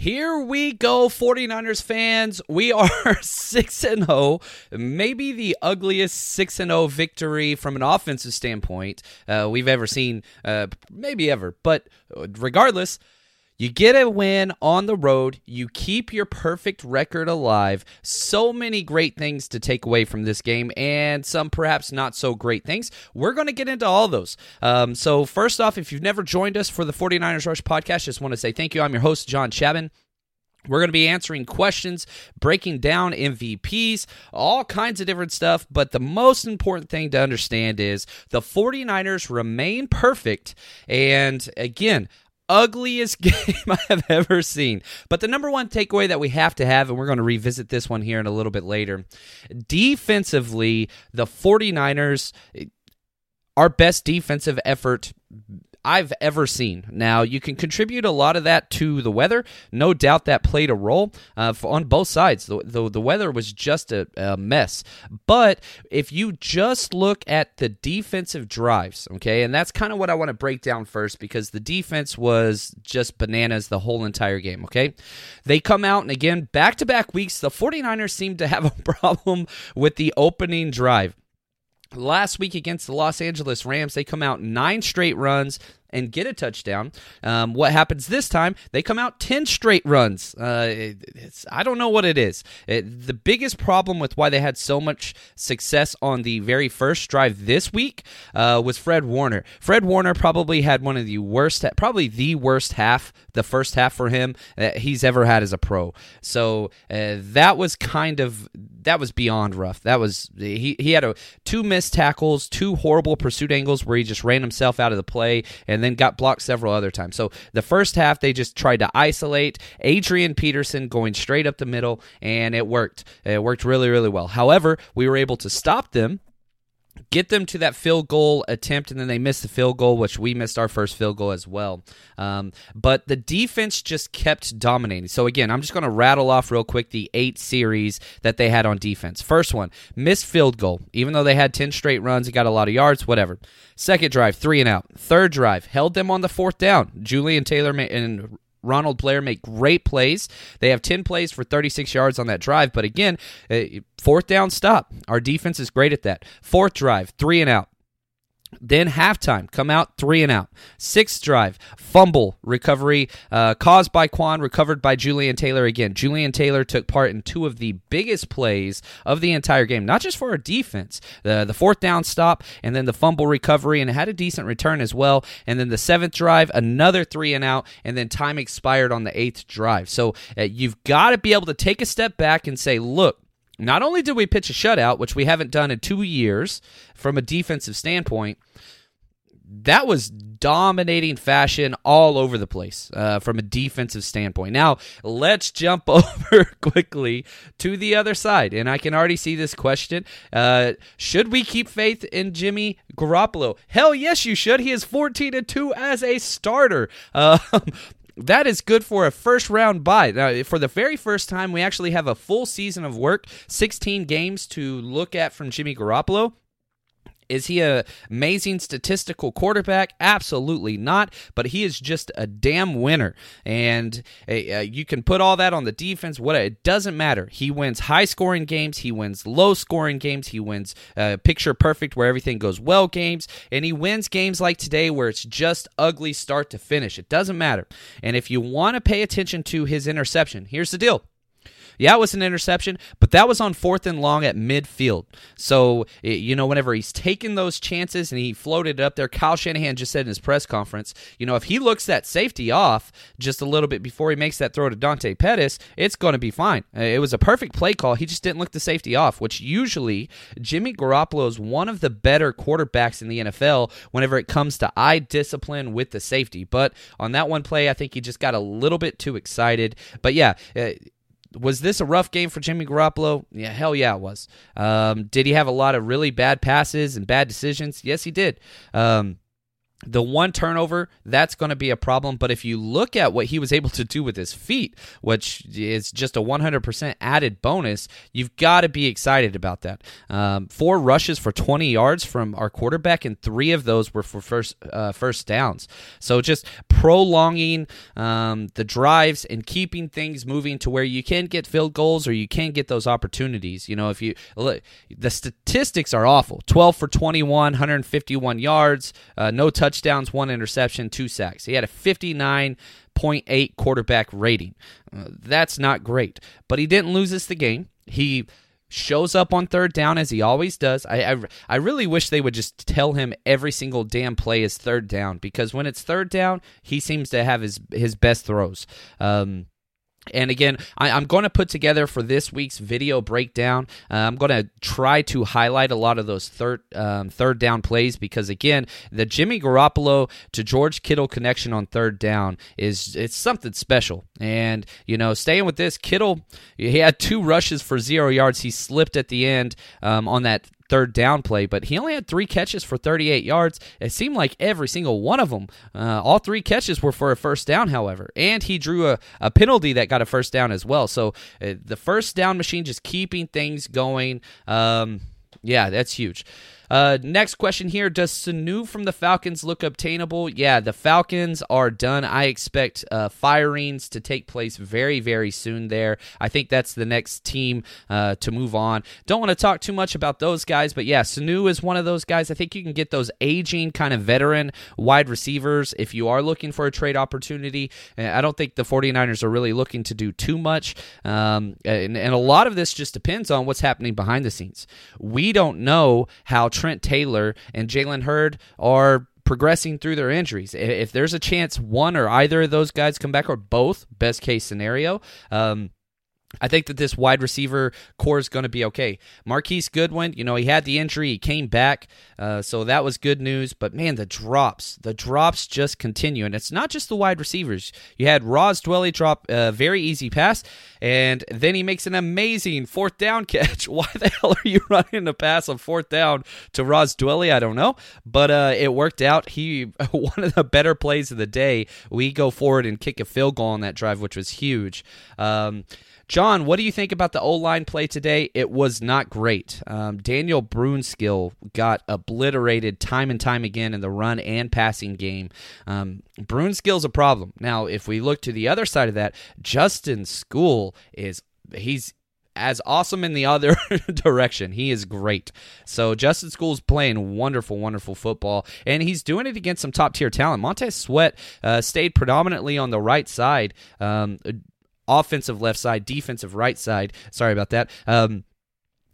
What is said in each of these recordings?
Here we go, 49ers fans. We are 6 and 0, maybe the ugliest 6 and 0 victory from an offensive standpoint uh, we've ever seen, uh, maybe ever. But regardless, you get a win on the road. You keep your perfect record alive. So many great things to take away from this game, and some perhaps not so great things. We're going to get into all those. Um, so, first off, if you've never joined us for the 49ers Rush podcast, just want to say thank you. I'm your host, John Chapman. We're going to be answering questions, breaking down MVPs, all kinds of different stuff. But the most important thing to understand is the 49ers remain perfect. And again, ugliest game I have ever seen. But the number one takeaway that we have to have, and we're going to revisit this one here in a little bit later defensively, the 49ers, eh, our best defensive effort I've ever seen. Now, you can contribute a lot of that to the weather. No doubt that played a role uh, on both sides. The, the, the, weather was just a, a, mess. But if you just look at the defensive drives, okay, and that's kind of what I want to break down first because the defense was just bananas the whole entire game, okay? They come out, and again, back to back weeks, the 49ers seem to have a problem with the opening drive. Last week against the Los Angeles Rams, they come out nine straight runs and get a touchdown. Um, what happens this time? They come out 10 straight runs. Uh, I don't know what it is. It, the biggest problem with why they had so much success on the very first drive this week uh, was Fred Warner. Fred Warner probably had one of the worst, probably the worst half, the first half for him that he's ever had as a pro. So uh, that was kind of that was beyond rough. That was he he had a two missed tackles, two horrible pursuit angles where he just ran himself out of the play and then got blocked several other times. So the first half they just tried to isolate Adrian Peterson going straight up the middle and it worked. It worked really really well. However, we were able to stop them get them to that field goal attempt, and then they missed the field goal, which we missed our first field goal as well. Um, but the defense just kept dominating. So, again, I'm just going to rattle off real quick the eight series that they had on defense. First one, missed field goal. Even though they had 10 straight runs and got a lot of yards, whatever. Second drive, three and out. Third drive, held them on the fourth down. Julian Taylor and Ronald Blair make great plays. They have 10 plays for 36 yards on that drive. But again, uh, fourth down stop. Our defense is great at that. Fourth drive, three and out. Then halftime, come out three and out. Sixth drive, fumble recovery uh, caused by Quan, recovered by Julian Taylor again. Julian Taylor took part in two of the biggest plays of the entire game, not just for our defense. The the fourth down stop and then the fumble recovery, and had a decent return as well. And then the seventh drive, another three and out, and then time expired on the eighth drive. So uh, you've got to be able to take a step back and say, look not only did we pitch a shutout, which we haven't done in two years from a defensive standpoint, that was dominating fashion all over the place uh, from a defensive standpoint. Now, let's jump over quickly to the other side. And I can already see this question. Uh, should we keep faith in Jimmy Garoppolo? Hell yes, you should. He is 14 2 as a starter. Uh, that is good for a first round bye. Now, for the very first time, we actually have a full season of work, 16 games to look at from Jimmy Garoppolo. Is he a amazing statistical quarterback? Absolutely not. But he is just a damn winner, and uh, you can put all that on the defense. What it doesn't matter. He wins high scoring games. He wins low scoring games. He wins uh, picture perfect where everything goes well games, and he wins games like today where it's just ugly start to finish. It doesn't matter. And if you want to pay attention to his interception, here's the deal. Yeah, it was an interception, but that was on fourth and long at midfield. So, you know, whenever he's taking those chances and he floated it up there, Kyle Shanahan just said in his press conference, you know, if he looks that safety off just a little bit before he makes that throw to Dante Pettis, it's going to be fine. Uh, it was a perfect play call. He just didn't look the safety off, which usually Jimmy Garoppolo is one of the better quarterbacks in the NFL whenever it comes to eye discipline with the safety. But on that one play, I think he just got a little bit too excited. But yeah, uh, was this a rough game for Jimmy Garoppolo? Yeah, hell yeah, it was. Um, did he have a lot of really bad passes and bad decisions? Yes, he did. Um, the one turnover that's going to be a problem but if you look at what he was able to do with his feet which is just a 100% added bonus you've got to be excited about that. Um, four rushes for 20 yards from our quarterback and three of those were for first uh, first downs. So just prolonging um, the drives and keeping things moving to where you can get field goals or you can get those opportunities. You know if you look the statistics are awful. 12 for 21 151 yards uh, no touch touchdowns, one interception, two sacks. He had a 59.8 quarterback rating. Uh, that's not great, but he didn't lose us the game. He shows up on third down as he always does. I, I, I really wish they would just tell him every single damn play is third down because when it's third down, he seems to have his his best throws. Um, and again, I, am going to put together for this week's video breakdown. Uh, I'm going to try to highlight a lot of those third um, third down plays because again, the Jimmy Garoppolo to George Kittle connection on third down is it's something special. And you know, staying with this, Kittle he had two rushes for zero yards. He slipped at the end um, on that third down play, but he only had three catches for 38 yards. It seemed like every single one of them, uh, all three catches were for a first down, however. And he drew a, a penalty that got a first down as well. So uh, the first down machine just keeping things going. Um, yeah, that's huge. Uh, next question here Does Sanu from the Falcons look obtainable? Yeah, the Falcons are done. I expect uh, firings to take place very, very soon there. I think that's the next team uh, to move on. Don't want to talk too much about those guys, but yeah, Sanu is one of those guys. I think you can get those aging, kind of veteran wide receivers if you are looking for a trade opportunity. I don't think the 49ers are really looking to do too much. Um, and, and a lot of this just depends on what's happening behind the scenes. We don't know how Trent Taylor and Jalen Hurd are progressing through their injuries. If there's a chance one or either of those guys come back, or both, best case scenario, um, I think that this wide receiver corps is going to be okay. Marquise Goodwin, you know, he had the injury, he came back, uh, so that was good news. But man, the drops, the drops just continue, and it's not just the wide receivers. You had Ross Dwelley drop a very easy pass, and then he makes an amazing fourth down catch. Why the hell are you running a pass on fourth down to Ross Dwelley? I don't know, but uh, it worked out. He one of the better plays of the day. We go forward and kick a field goal on that drive, which was huge. Um, John, what do you think about the O line play today? It was not great. Um, Daniel Brunskill got obliterated time and time again in the run and passing game. Um, Brunskill's a problem. Now, if we look to the other side of that, Justin Skule is he's as awesome in the other direction. He is great. So Justin Skule's playing wonderful, wonderful football, and he's doing it against some top tier talent. Montez Sweat uh, stayed predominantly on the right side. Um, offensive left side, defensive right side. Sorry about that. Um,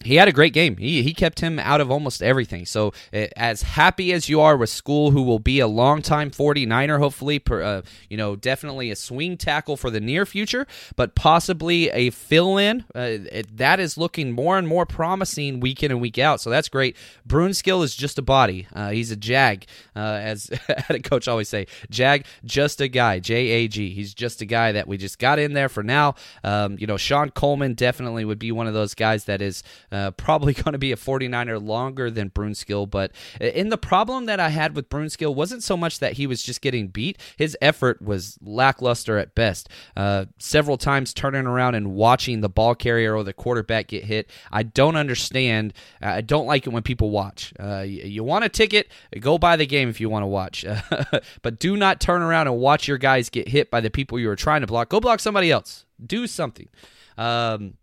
he had a great game. He he kept him out of almost everything. So uh, as happy as you are with Skule, who will be a longtime 49er, hopefully, per, uh, you know, definitely a swing tackle for the near future, but possibly a fill-in. Uh, that is looking more and more promising week in and week out. So that's great. Brunskill is just a body. Uh, he's a jag, uh, as a coach always say. Jag, just a guy. J A G. He's just a guy that we just got in there for now. Um, you know, Shon Coleman definitely would be one of those guys that is Uh, probably going to be a 49er longer than Brunskill. But in the problem that I had with Brunskill wasn't so much that he was just getting beat. His effort was lackluster at best. Uh, several times turning around and watching the ball carrier or the quarterback get hit. I don't understand. I don't like it when people watch. Uh, you, you want a ticket? Go buy the game if you want to watch. but do not turn around and watch your guys get hit by the people you are trying to block. Go block somebody else. Do something. Um,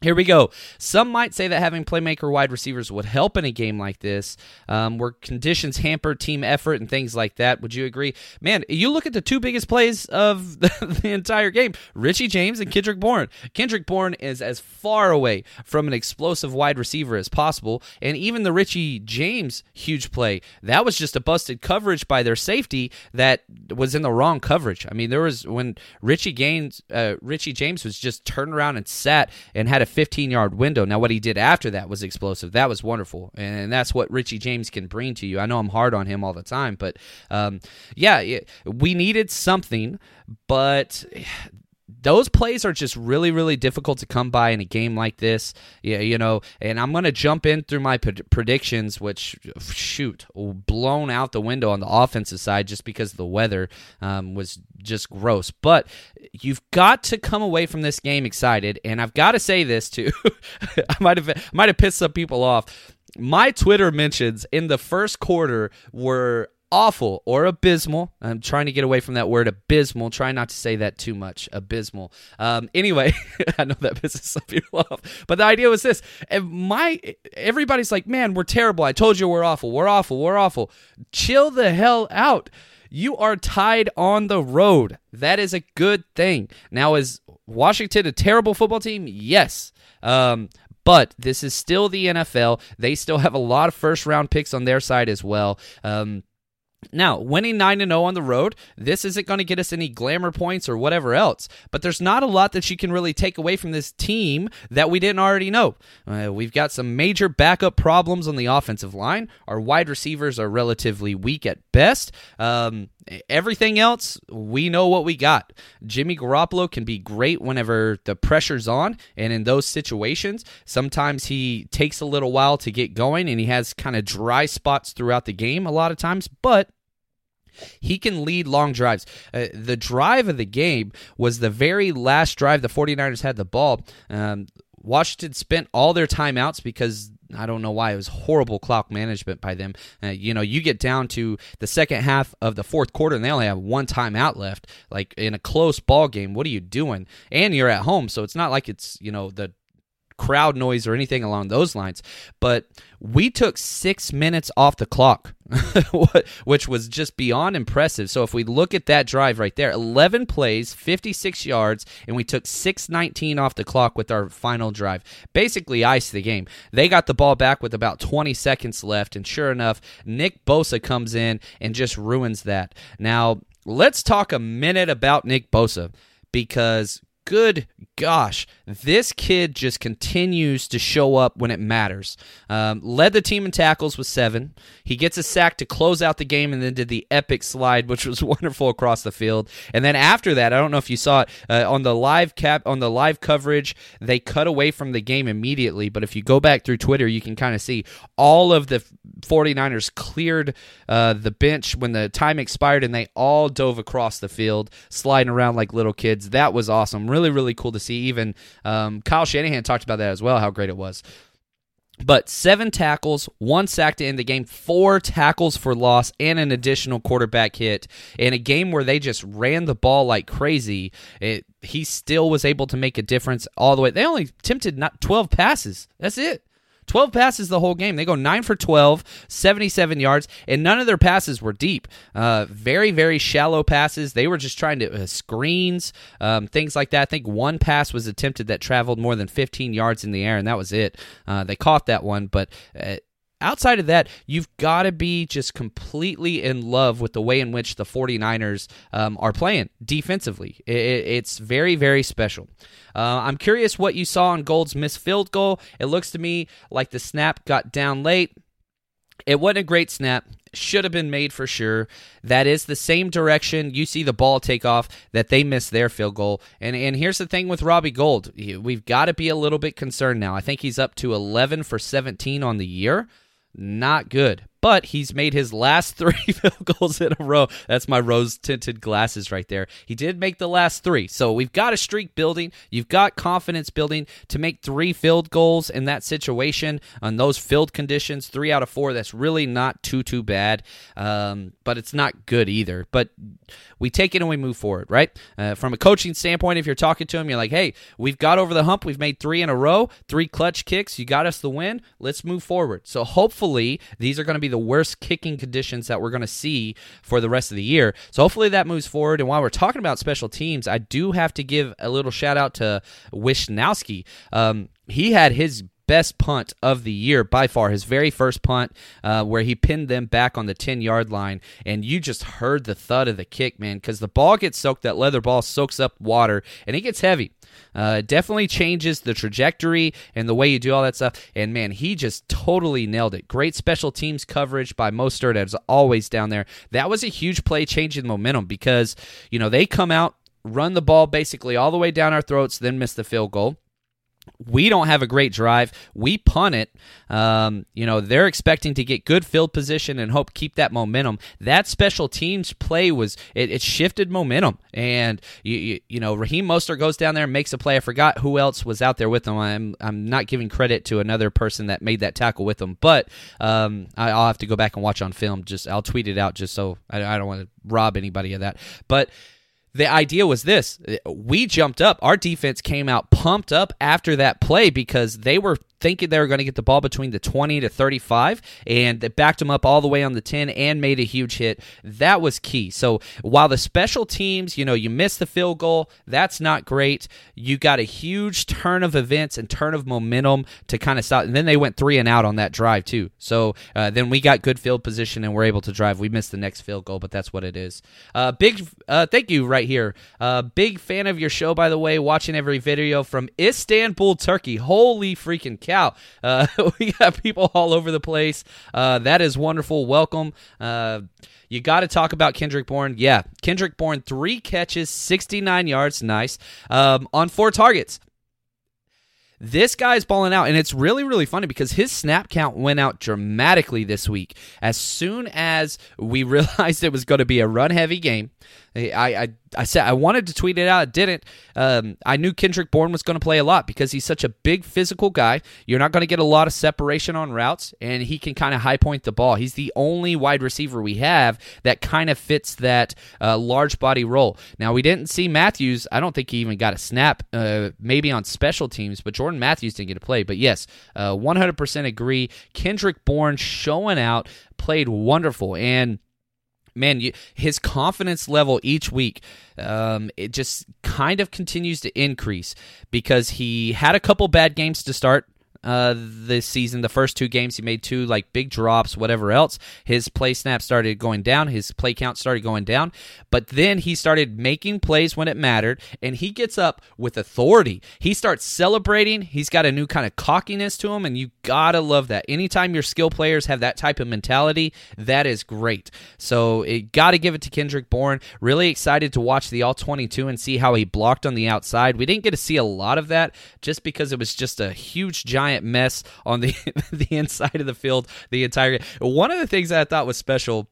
here we go. Some might say that having playmaker wide receivers would help in a game like this, um, where conditions hamper team effort and things like that. Would you agree? Man, you look at the two biggest plays of the, the entire game Richie James and Kendrick Bourne. Kendrick Bourne is as far away from an explosive wide receiver as possible. And even the Richie James huge play, that was just a busted coverage by their safety that was in the wrong coverage. I mean, there was when Richie Gaines, uh, Richie James was just turned around and sat and had a 15 yard window. Now, what he did after that was explosive. That was wonderful. And that's what Richie James can bring to you. I know I'm hard on him all the time, but um, yeah, we needed something, but those plays are just really really difficult to come by in a game like this. Yeah you know and i'm going to jump in through my predictions which shoot blown out the window on the offensive side just because the weather um, was just gross. But you've got to come away from this game excited and i've got to say this too. I might have might have pissed some people off. My Twitter mentions in the first quarter were awful or abysmal. I'm trying to get away from that word abysmal. Try not to say that too much. Abysmal. Um, anyway, I know that pisses some people off, but the idea was this: my everybody's like, "Man, we're terrible." I told you we're awful. We're awful. We're awful. Chill the hell out. You are tied on the road. That is a good thing. Now, is Washington a terrible football team? Yes. Um, but this is still the NFL. They still have a lot of first round picks on their side as well. Um, now, winning 9 0 on the road, this isn't going to get us any glamour points or whatever else, but there's not a lot that you can really take away from this team that we didn't already know. Uh, we've got some major backup problems on the offensive line. Our wide receivers are relatively weak at best. Um, everything else, we know what we got. Jimmy Garoppolo can be great whenever the pressure's on, and in those situations, sometimes he takes a little while to get going and he has kind of dry spots throughout the game a lot of times, but he can lead long drives. Uh, the drive of the game was the very last drive the 49ers had the ball. Um, Washington spent all their timeouts because I don't know why it was horrible clock management by them. Uh, you know, you get down to the second half of the fourth quarter and they only have one timeout left. Like in a close ball game, what are you doing? And you're at home, so it's not like it's you know the crowd noise or anything along those lines. But we took six minutes off the clock, which was just beyond impressive. So if we look at that drive right there, 11 plays, 56 yards, and we took 619 off the clock with our final drive. Basically, iced the game. They got the ball back with about 20 seconds left, and sure enough, Nick Bosa comes in and just ruins that. Now, let's talk a minute about Nick Bosa because good gosh, this kid just continues to show up when it matters. Um, led the team in tackles with seven. He gets a sack to close out the game and then did the epic slide, which was wonderful across the field. And then after that, I don't know if you saw it uh, on the live cap on the live coverage, they cut away from the game immediately. But if you go back through Twitter, you can kind of see all of the 49ers cleared uh, the bench when the time expired and they all dove across the field, sliding around like little kids. That was awesome. Really, really cool to see. Even um, Kyle Shanahan talked about that as well, how great it was. But seven tackles, one sack to end the game, four tackles for loss, and an additional quarterback hit in a game where they just ran the ball like crazy. It, he still was able to make a difference all the way. They only attempted not 12 passes. That's it. 12 passes the whole game. They go 9 for 12, 77 yards, and none of their passes were deep. Uh, very, very shallow passes. They were just trying to uh, screens, um, things like that. I think one pass was attempted that traveled more than 15 yards in the air, and that was it. Uh, they caught that one, but uh, outside of that, you've got to be just completely in love with the way in which the 49ers um, are playing defensively. It, it's very, very special. Uh, I'm curious what you saw on Gould's missed field goal. It looks to me like the snap got down late. It wasn't a great snap. should have been made for sure. That is the same direction you see the ball take off that they missed their field goal. And and here's the thing with Robbie Gould, we've got to be a little bit concerned now. I think he's up to 11 for 17 on the year. Not good but he's made his last three field goals in a row. That's my rose tinted glasses right there. He did make the last three. So we've got a streak building. You've got confidence building to make three field goals in that situation on those field conditions. Three out of four. That's really not too, too bad. Um, but it's not good either. But we take it and we move forward, right? Uh, from a coaching standpoint, if you're talking to him, you're like, hey, we've got over the hump. We've made three in a row, three clutch kicks. You got us the win. Let's move forward. So hopefully these are going to be the worst kicking conditions that we're going to see for the rest of the year. So hopefully that moves forward. And while we're talking about special teams, I do have to give a little shout out to Wishnowsky. Um, he had his best punt of the year by far. His very first punt, uh, where he pinned them back on the 10 yard line. And you just heard the thud of the kick, man, because the ball gets soaked. That leather ball soaks up water and it gets heavy. Uh, definitely changes the trajectory and the way you do all that stuff. And man, he just totally nailed it. Great special teams coverage by Mostert as always down there. That was a huge play changing momentum because, you know, they come out, run the ball basically all the way down our throats, then miss the field goal we don't have a great drive. We punt it. Um, you know, they're expecting to get good field position and hope keep that momentum. That special teams play was it, it shifted momentum, and you, you, you know Raheem Mostert goes down there and makes a play. I forgot who else was out there with him. I'm I'm not giving credit to another person that made that tackle with him, but um, I, will have to go back and watch on film. Just I'll tweet it out just so I, I don't want to rob anybody of that, but the idea was this. We jumped up. Our defense came out pumped up after that play because they were thinking they were going to get the ball between the 20 to 35 and they backed them up all the way on the 10 and made a huge hit. That was key. So while the special teams you know you missed the field goal that's not great. You got a huge turn of events and turn of momentum to kind of stop and then they went three and out on that drive too. So uh, then we got good field position and we're able to drive. We missed the next field goal but that's what it is. Uh, big uh, thank you right here. Uh, big fan of your show by the way watching every video from istanbul turkey. Holy freaking cow. Uh, we got people all over the place. Uh, that is wonderful. Welcome. Uh, you got to talk about Kendrick Bourne. Yeah, Kendrick Bourne, three catches, 69 yards. Nice. Um, on four targets. This guy's balling out, and it's really, really funny because his snap count went out dramatically this week. As soon as we realized it was going to be a run heavy game, I, I, I said I wanted to tweet it out. I didn't. Um, I knew Kendrick Bourne was going to play a lot because he's such a big physical guy. You're not going to get a lot of separation on routes, and he can kind of high point the ball. He's the only wide receiver we have that kind of fits that uh, large body role. Now we didn't see Matthews. I don't think he even got a snap. Uh, maybe on special teams, but Jordan Matthews didn't get a play. But yes, uh, 100% agree. Kendrick Bourne showing out, played wonderful, and man, you, his confidence level each week, um, it just kind of continues to increase because he had a couple bad games to start uh, this season. The first two games, he made two like big drops, whatever else. His play snap started going down. His play count started going down. But then he started making plays when it mattered, and he gets up with authority. He starts celebrating. He's got a new kind of cockiness to him, and you gotta love that. Anytime your skill players have that type of mentality, that is great. So it got to give it to Kendrick Bourne. Really excited to watch the all 22 and see how he blocked on the outside. We didn't get to see a lot of that just because it was just a huge giant giant mess on the the inside of the field the entire. One of the things that I thought was special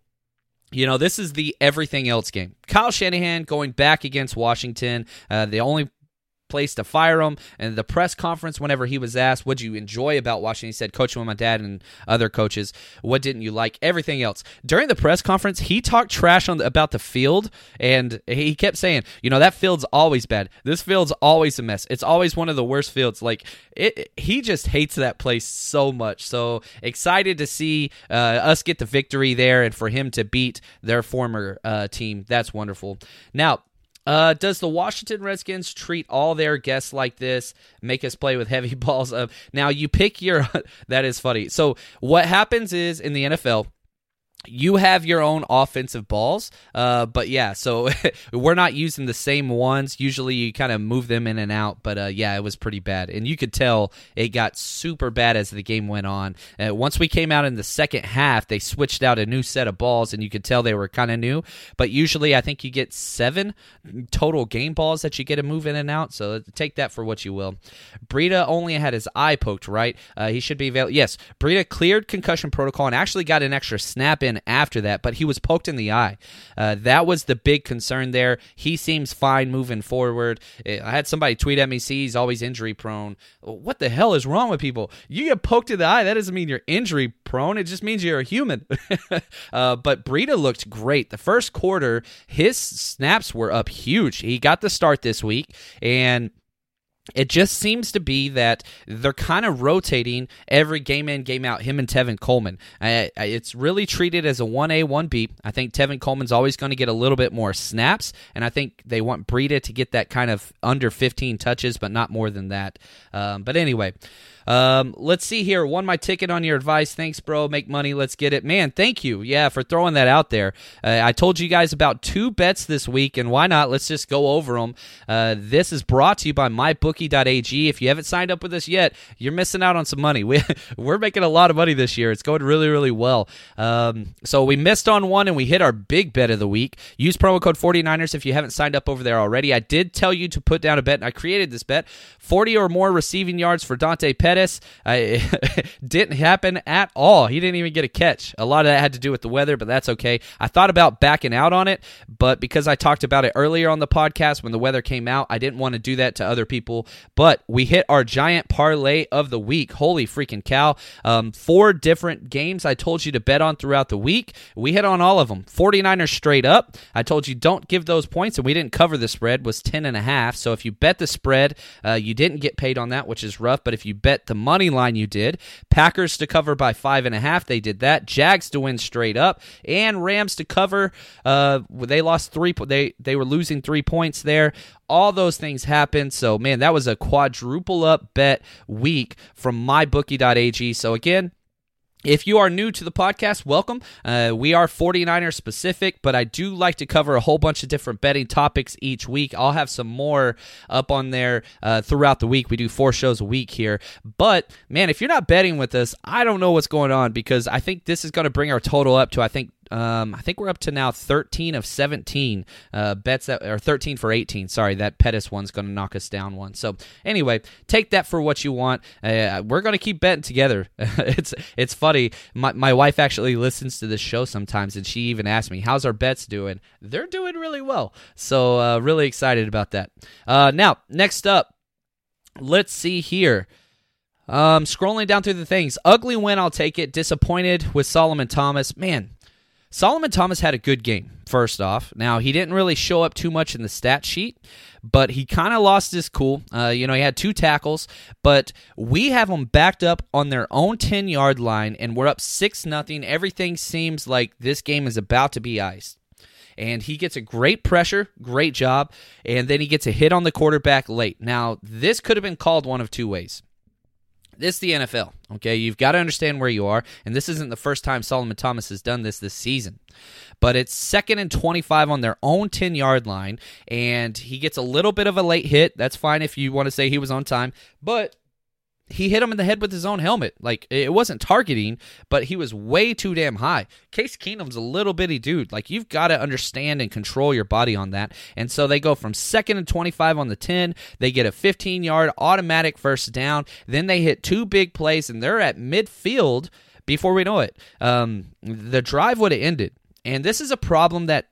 you know, this is the everything else game. Kyle Shanahan going back against Washington. Uh, the only place to fire him. And the press conference, whenever he was asked, What'd you enjoy about Washington? He said, Coaching with my dad and other coaches. What didn't you like? Everything else. During the press conference, he talked trash on the, about the field, and he kept saying, You know, that field's always bad. This field's always a mess. It's always one of the worst fields. Like, it, he just hates that place so much. So excited to see uh, us get the victory there and for him to beat their former uh, team. That's wonderful. Now, uh, does the Washington Redskins treat all their guests like this? Make us play with heavy balls? Of now, you pick your. that is funny. So what happens is in the NFL, you have your own offensive balls uh, but yeah so we're not using the same ones. Usually you kind of move them in and out but uh, yeah it was pretty bad. And you could tell it got super bad as the game went on. Uh, once we came out in the second half they switched out a new set of balls and you could tell they were kind of new. But usually i think you get seven total game balls that you get to move in and out so take that for what you will. Breida only had his eye poked right? Uh, he should be available yes Breida cleared concussion protocol and actually got an extra snap in after that, but he was poked in the eye. Uh, that was the big concern there. He seems fine moving forward. I had somebody tweet at me, see, he's always injury prone. What the hell is wrong with people? You get poked in the eye, that doesn't mean you're injury prone. It just means you're a human. uh, but Breida looked great. The first quarter, his snaps were up huge. He got the start this week, and it just seems to be that they're kind of rotating every game in, game out, him and Tevin Coleman. Uh, it's really treated as a 1A, 1B. I think Tevin Coleman's always going to get a little bit more snaps, and I think they want Breida to get that kind of under 15 touches, but not more than that. Um, but anyway. Um, let's see here. Won my ticket on your advice. Thanks, bro. Make money. Let's get it. Man, thank you. Yeah, for throwing that out there. Uh, I told you guys about two bets this week, and why not? Let's just go over them. Uh, this is brought to you by mybookie.ag. If you haven't signed up with us yet, you're missing out on some money. We, we're making a lot of money this year. It's going really, really well. Um, so we missed on one, and we hit our big bet of the week. Use promo code 49ers if you haven't signed up over there already. I did tell you to put down a bet, and I created this bet 40 or more receiving yards for Dante Pettis. I, didn't happen at all. He didn't even get a catch. A lot of that had to do with the weather, but that's okay. I thought about backing out on it, but because I talked about it earlier on the podcast when the weather came out, I didn't want to do that to other people. But we hit our giant parlay of the week. Holy freaking cow. Um, four different games I told you to bet on throughout the week. We hit on all of them. 49ers straight up. I told you don't give those points, and we didn't cover the spread, was 10 and a half. So if you bet the spread, uh, you didn't get paid on that, which is rough. But if you bet the money line, you did. Packers to cover by five and a half, they did that. Jags to win straight up, and Rams to cover. Uh, they lost three. They they were losing three points there. All those things happened. So man, that was a quadruple up bet week from mybookie.ag. So again, if you are new to the podcast, welcome. Uh, we are 49er specific, but I do like to cover a whole bunch of different betting topics each week. I'll have some more up on there uh, throughout the week. We do four shows a week here. But man, if you're not betting with us, I don't know what's going on because I think this is going to bring our total up to, I think, um, I think we're up to now 13 of 17 uh, bets that or 13 for 18. Sorry, that Pettis one's going to knock us down one. So anyway, take that for what you want. Uh, we're going to keep betting together. it's it's funny. My my wife actually listens to this show sometimes, and she even asks me, "How's our bets doing?" They're doing really well. So uh, really excited about that. Uh, now next up, let's see here. Um, scrolling down through the things, ugly win. I'll take it. Disappointed with Solomon Thomas. Man, Solomon Thomas had a good game, first off. Now, he didn't really show up too much in the stat sheet, but he kind of lost his cool. Uh, you know, he had two tackles, but we have them backed up on their own 10 yard line, and we're up 6 nothing. Everything seems like this game is about to be iced. And he gets a great pressure, great job, and then he gets a hit on the quarterback late. Now, this could have been called one of two ways. This is the NFL, okay? You've got to understand where you are, and this isn't the first time Solomon Thomas has done this this season. But it's second and 25 on their own 10 yard line, and he gets a little bit of a late hit. That's fine if you want to say he was on time, but he hit him in the head with his own helmet. Like it wasn't targeting, but he was way too damn high. Case Keenum's a little bitty dude. Like you've got to understand and control your body on that. And so they go from second and 25 on the 10. They get a 15 yard automatic first down. Then they hit two big plays and they're at midfield before we know it. Um, the drive would have ended. And this is a problem that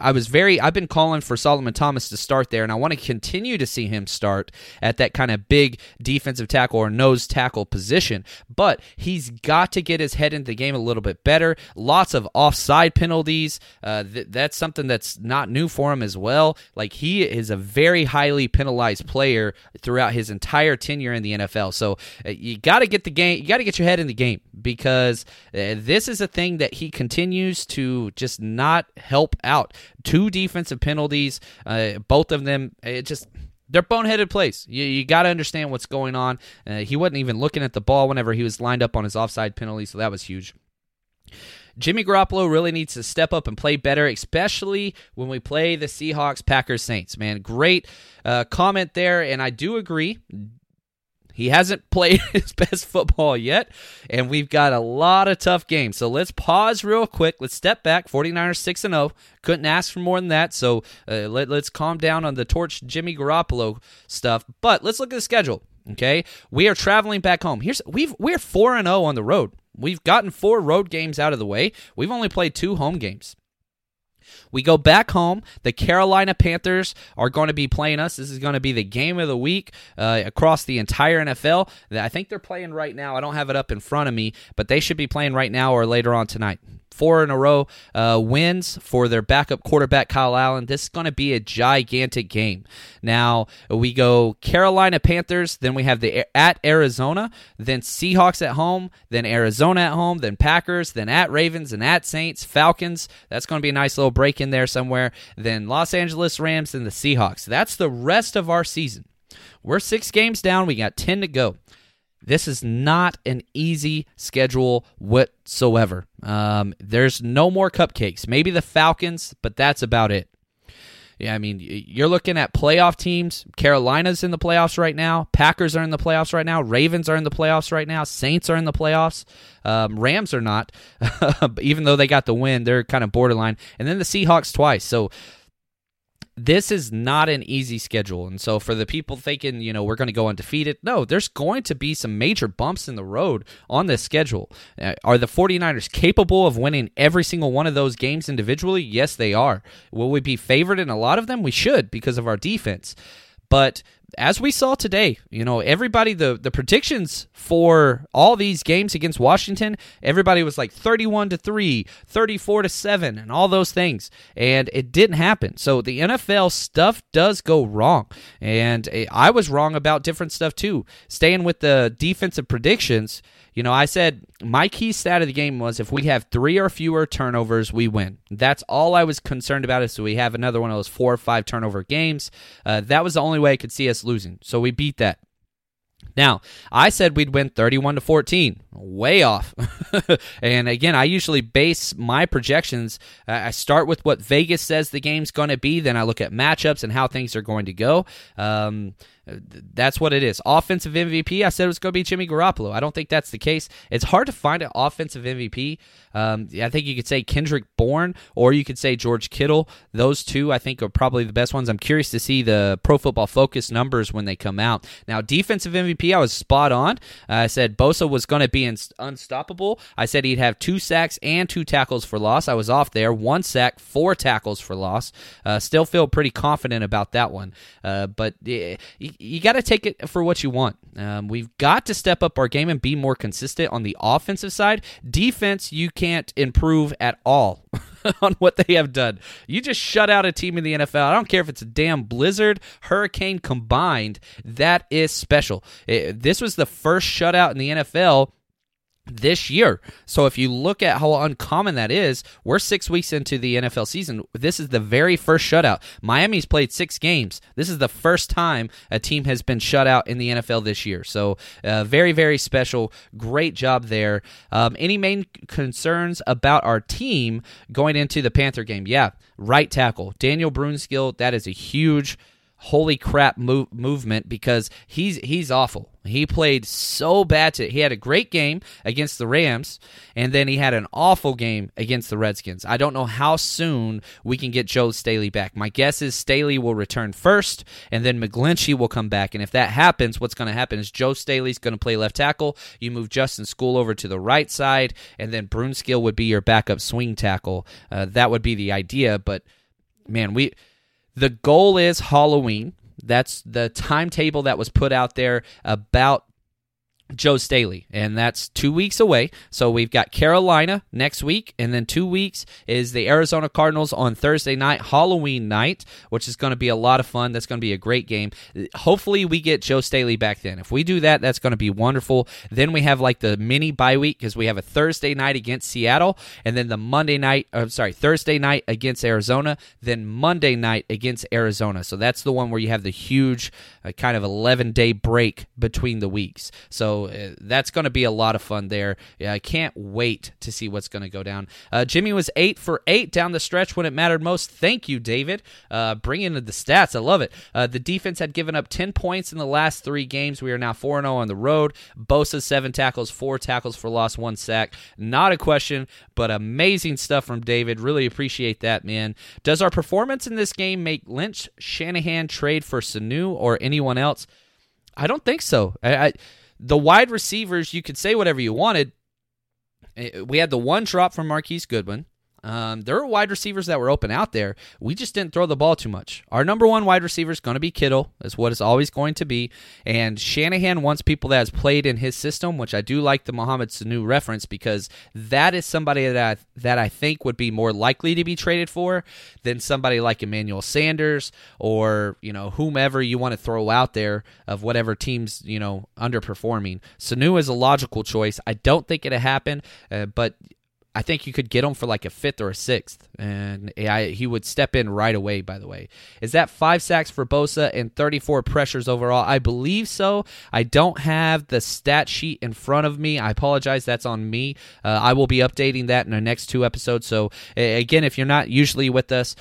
I was very I've been calling for Solomon Thomas to start there and I want to continue to see him start at that kind of big defensive tackle or nose tackle position but he's got to get his head into the game a little bit better. Lots of offside penalties uh, th- that's something that's not new for him as well. Like he is a very highly penalized player throughout his entire tenure in the NFL so uh, you got to get the game you got to get your head in the game because uh, this is a thing that he continues to just not help out two defensive penalties, uh, both of them. It just they're boneheaded plays. You, you got to understand what's going on. Uh, he wasn't even looking at the ball whenever he was lined up on his offside penalty, so that was huge. Jimmy Garoppolo really needs to step up and play better, especially when we play the Seahawks, Packers, Saints. Man, great uh, comment there, and I do agree. He hasn't played his best football yet, and we've got a lot of tough games. So let's pause real quick. Let's step back. 49ers 6 and 0. Couldn't ask for more than that. So uh, let, let's calm down on the torch Jimmy Garoppolo stuff. But let's look at the schedule. Okay, we are traveling back home. Here's we've we're four and zero on the road. We've gotten four road games out of the way. We've only played two home games. We go back home. The Carolina Panthers are going to be playing us. This is going to be the game of the week uh, across the entire NFL. I think they're playing right now. I don't have it up in front of me, but they should be playing right now or later on tonight four in a row uh, wins for their backup quarterback, Kyle Allen. This is going to be a gigantic game. Now, we go Carolina Panthers, then we have the at Arizona, then Seahawks at home, then Arizona at home, then Packers, then at Ravens, and at Saints, Falcons. That's going to be a nice little break in there somewhere. Then Los Angeles Rams and the Seahawks. That's the rest of our season. We're six games down. We got 10 to go. This is not an easy schedule whatsoever. Um, there's no more cupcakes. Maybe the Falcons, but that's about it. Yeah, I mean, you're looking at playoff teams. Carolina's in the playoffs right now. Packers are in the playoffs right now. Ravens are in the playoffs right now. Saints are in the playoffs. Um, Rams are not, even though they got the win. They're kind of borderline. And then the Seahawks twice. So this is not an easy schedule. And so for the people thinking, you know, we're going to go undefeated, no, there's going to be some major bumps in the road on this schedule. Uh, are the 49ers capable of winning every single one of those games individually? Yes, they are. Will we be favored in a lot of them? We should because of our defense. But as we saw today, you know, everybody the the predictions for all these games against Washington, everybody was like 31 to 3, 34 to 7 and all those things, and it didn't happen. So the NFL stuff does go wrong. And eh, I was wrong about different stuff too. Staying with the defensive predictions, you know, I said my key stat of the game was if we have three or fewer turnovers, we win. That's all I was concerned about. Is so we have another one of those four or five turnover games. Uh, that was the only way I could see us losing. So we beat that. Now, I said we'd win 31 to 14. Way off. and again, I usually base my projections. Uh, I start with what Vegas says the game's going to be, then I look at matchups and how things are going to go. Um, that's what it is. Offensive MVP, I said it was going to be Jimmy Garoppolo. I don't think that's the case. It's hard to find an offensive MVP. Um, I think you could say Kendrick Bourne or you could say George Kittle. Those two, I think, are probably the best ones. I'm curious to see the Pro Football Focus numbers when they come out. Now, defensive MVP, I was spot on. Uh, I said Bosa was going to be in- unstoppable. I said he'd have two sacks and two tackles for loss. I was off there. One sack, four tackles for loss. Uh, still feel pretty confident about that one. Uh, but you got to take it for what you want. Um, we've got to step up our game and be more consistent on the offensive side. Defense, you can't improve at all on what they have done. You just shut out a team in the NFL. I don't care if it's a damn blizzard, hurricane combined. That is special. It, this was the first shutout in the NFL this year. So if you look at how uncommon that is, we're six weeks into the NFL season. This is the very first shutout. Miami's played six games. This is the first time a team has been shut out in the NFL this year. So uh, very, very special. Great job there. Um, any main concerns about our team going into the Panther game? Yeah, right tackle. Daniel Brunskill, that is a huge holy crap move, movement because he's he's awful. He played so bad. To, he had a great game against the Rams, and then he had an awful game against the Redskins. I don't know how soon we can get Joe Staley back. My guess is Staley will return first, and then McGlinchey will come back. And if that happens, what's going to happen is Joe Staley's going to play left tackle. You move Justin Skule over to the right side, and then Brunskill would be your backup swing tackle. Uh, that would be the idea, but man, we the goal is Halloween. That's the timetable that was put out there about Joe Staley, and that's two weeks away. So we've got Carolina next week, and then two weeks is the Arizona Cardinals on Thursday night, Halloween night, which is going to be a lot of fun. That's going to be a great game. Hopefully, we get Joe Staley back then. If we do that, that's going to be wonderful. Then we have like the mini bye week because we have a Thursday night against Seattle, and then the Monday night, uh, sorry, Thursday night against Arizona, then Monday night against Arizona. So that's the one where you have the huge uh, kind of 11 day break between the weeks. So Uh, that's going to be a lot of fun there. Yeah, I can't wait to see what's going to go down. Uh, Jimmy was eight for eight down the stretch when it mattered most. Thank you, David. Uh, bringing the stats. I love it. Uh, the defense had given up 10 points in the last three games. We are now 4 0 on the road. Bosa, seven tackles, four tackles for loss, one sack. Not a question, but amazing stuff from David. Really appreciate that, man. Does our performance in this game make Lynch Shanahan trade for Sanu or anyone else? I don't think so. I, I, the wide receivers, you could say whatever you wanted. Eh, we had the one drop from Marquise Goodwin. Um, there were wide receivers that were open out there. We just didn't throw the ball too much. Our number one wide receiver is going to be Kittle, is what it's always going to be. And Shanahan wants people that has played in his system, which I do like the Mohamed Sanu reference because that is somebody that I, that I think would be more likely to be traded for than somebody like Emmanuel Sanders or you know whomever you want to throw out there of whatever teams you know underperforming. Sanu is a logical choice. I don't think it'll happen, uh, but I think you could get him for like a fifth or a sixth, and I, he would step in right away. By the way, is that five sacks for Bosa and 34 pressures overall? I believe so. I don't have the stat sheet in front of me. I apologize. That's on me. Uh, I will be updating that in the next two episodes. So again, if you're not usually with us.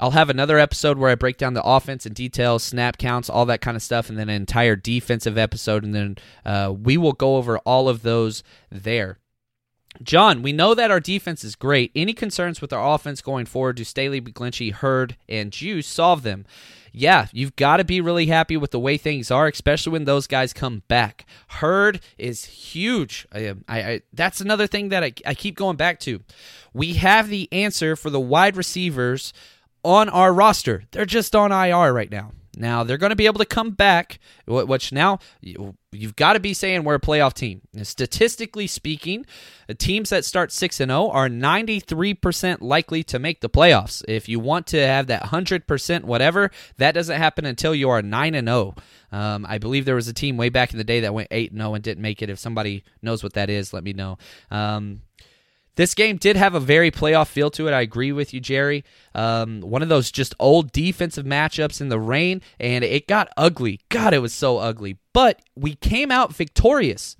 I'll have another episode where I break down the offense in detail, snap counts, all that kind of stuff, and then an entire defensive episode. And then uh, we will go over all of those there. John, we know that our defense is great. Any concerns with our offense going forward? Do Staley, McGlinchey, Hurd, and Juice solve them? Yeah, you've got to be really happy with the way things are, especially when those guys come back. Hurd is huge. I, I, I that's another thing that I, I keep going back to. We have the answer for the wide receivers on our roster. They're just on IR right now. Now they're going to be able to come back, which now you've got to be saying we're a playoff team. Statistically speaking, teams that start 6 and 0 are 93% likely to make the playoffs. If you want to have that 100% whatever, that doesn't happen until you are 9 and 0. Um, I believe there was a team way back in the day that went 8 and 0 and didn't make it. If somebody knows what that is, let me know. Um, this game did have a very playoff feel to it. I agree with you, Jerry. Um, one of those just old defensive matchups in the rain, and it got ugly. God, it was so ugly. But we came out victorious.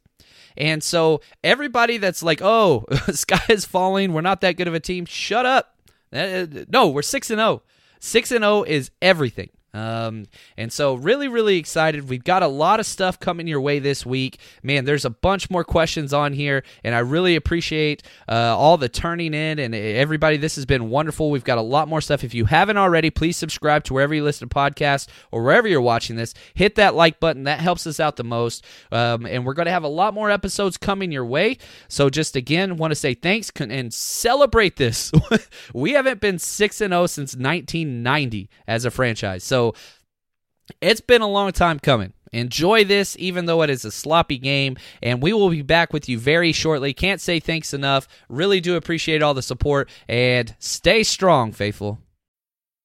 And so everybody that's like, "Oh, sky is falling. We're not that good of a team." Shut up. Uh, no, we're six and zero. Oh. Six and zero oh is everything. Um, and so, really, really excited. We've got a lot of stuff coming your way this week. Man, there's a bunch more questions on here, and I really appreciate uh, all the turning in and everybody. This has been wonderful. We've got a lot more stuff. If you haven't already, please subscribe to wherever you listen to podcasts or wherever you're watching this. Hit that like button, that helps us out the most. Um, and we're going to have a lot more episodes coming your way. So, just again, want to say thanks and celebrate this. we haven't been 6 and 0 since 1990 as a franchise. So, so it's been a long time coming. Enjoy this, even though it is a sloppy game, and we will be back with you very shortly. Can't say thanks enough. Really do appreciate all the support, and stay strong, faithful.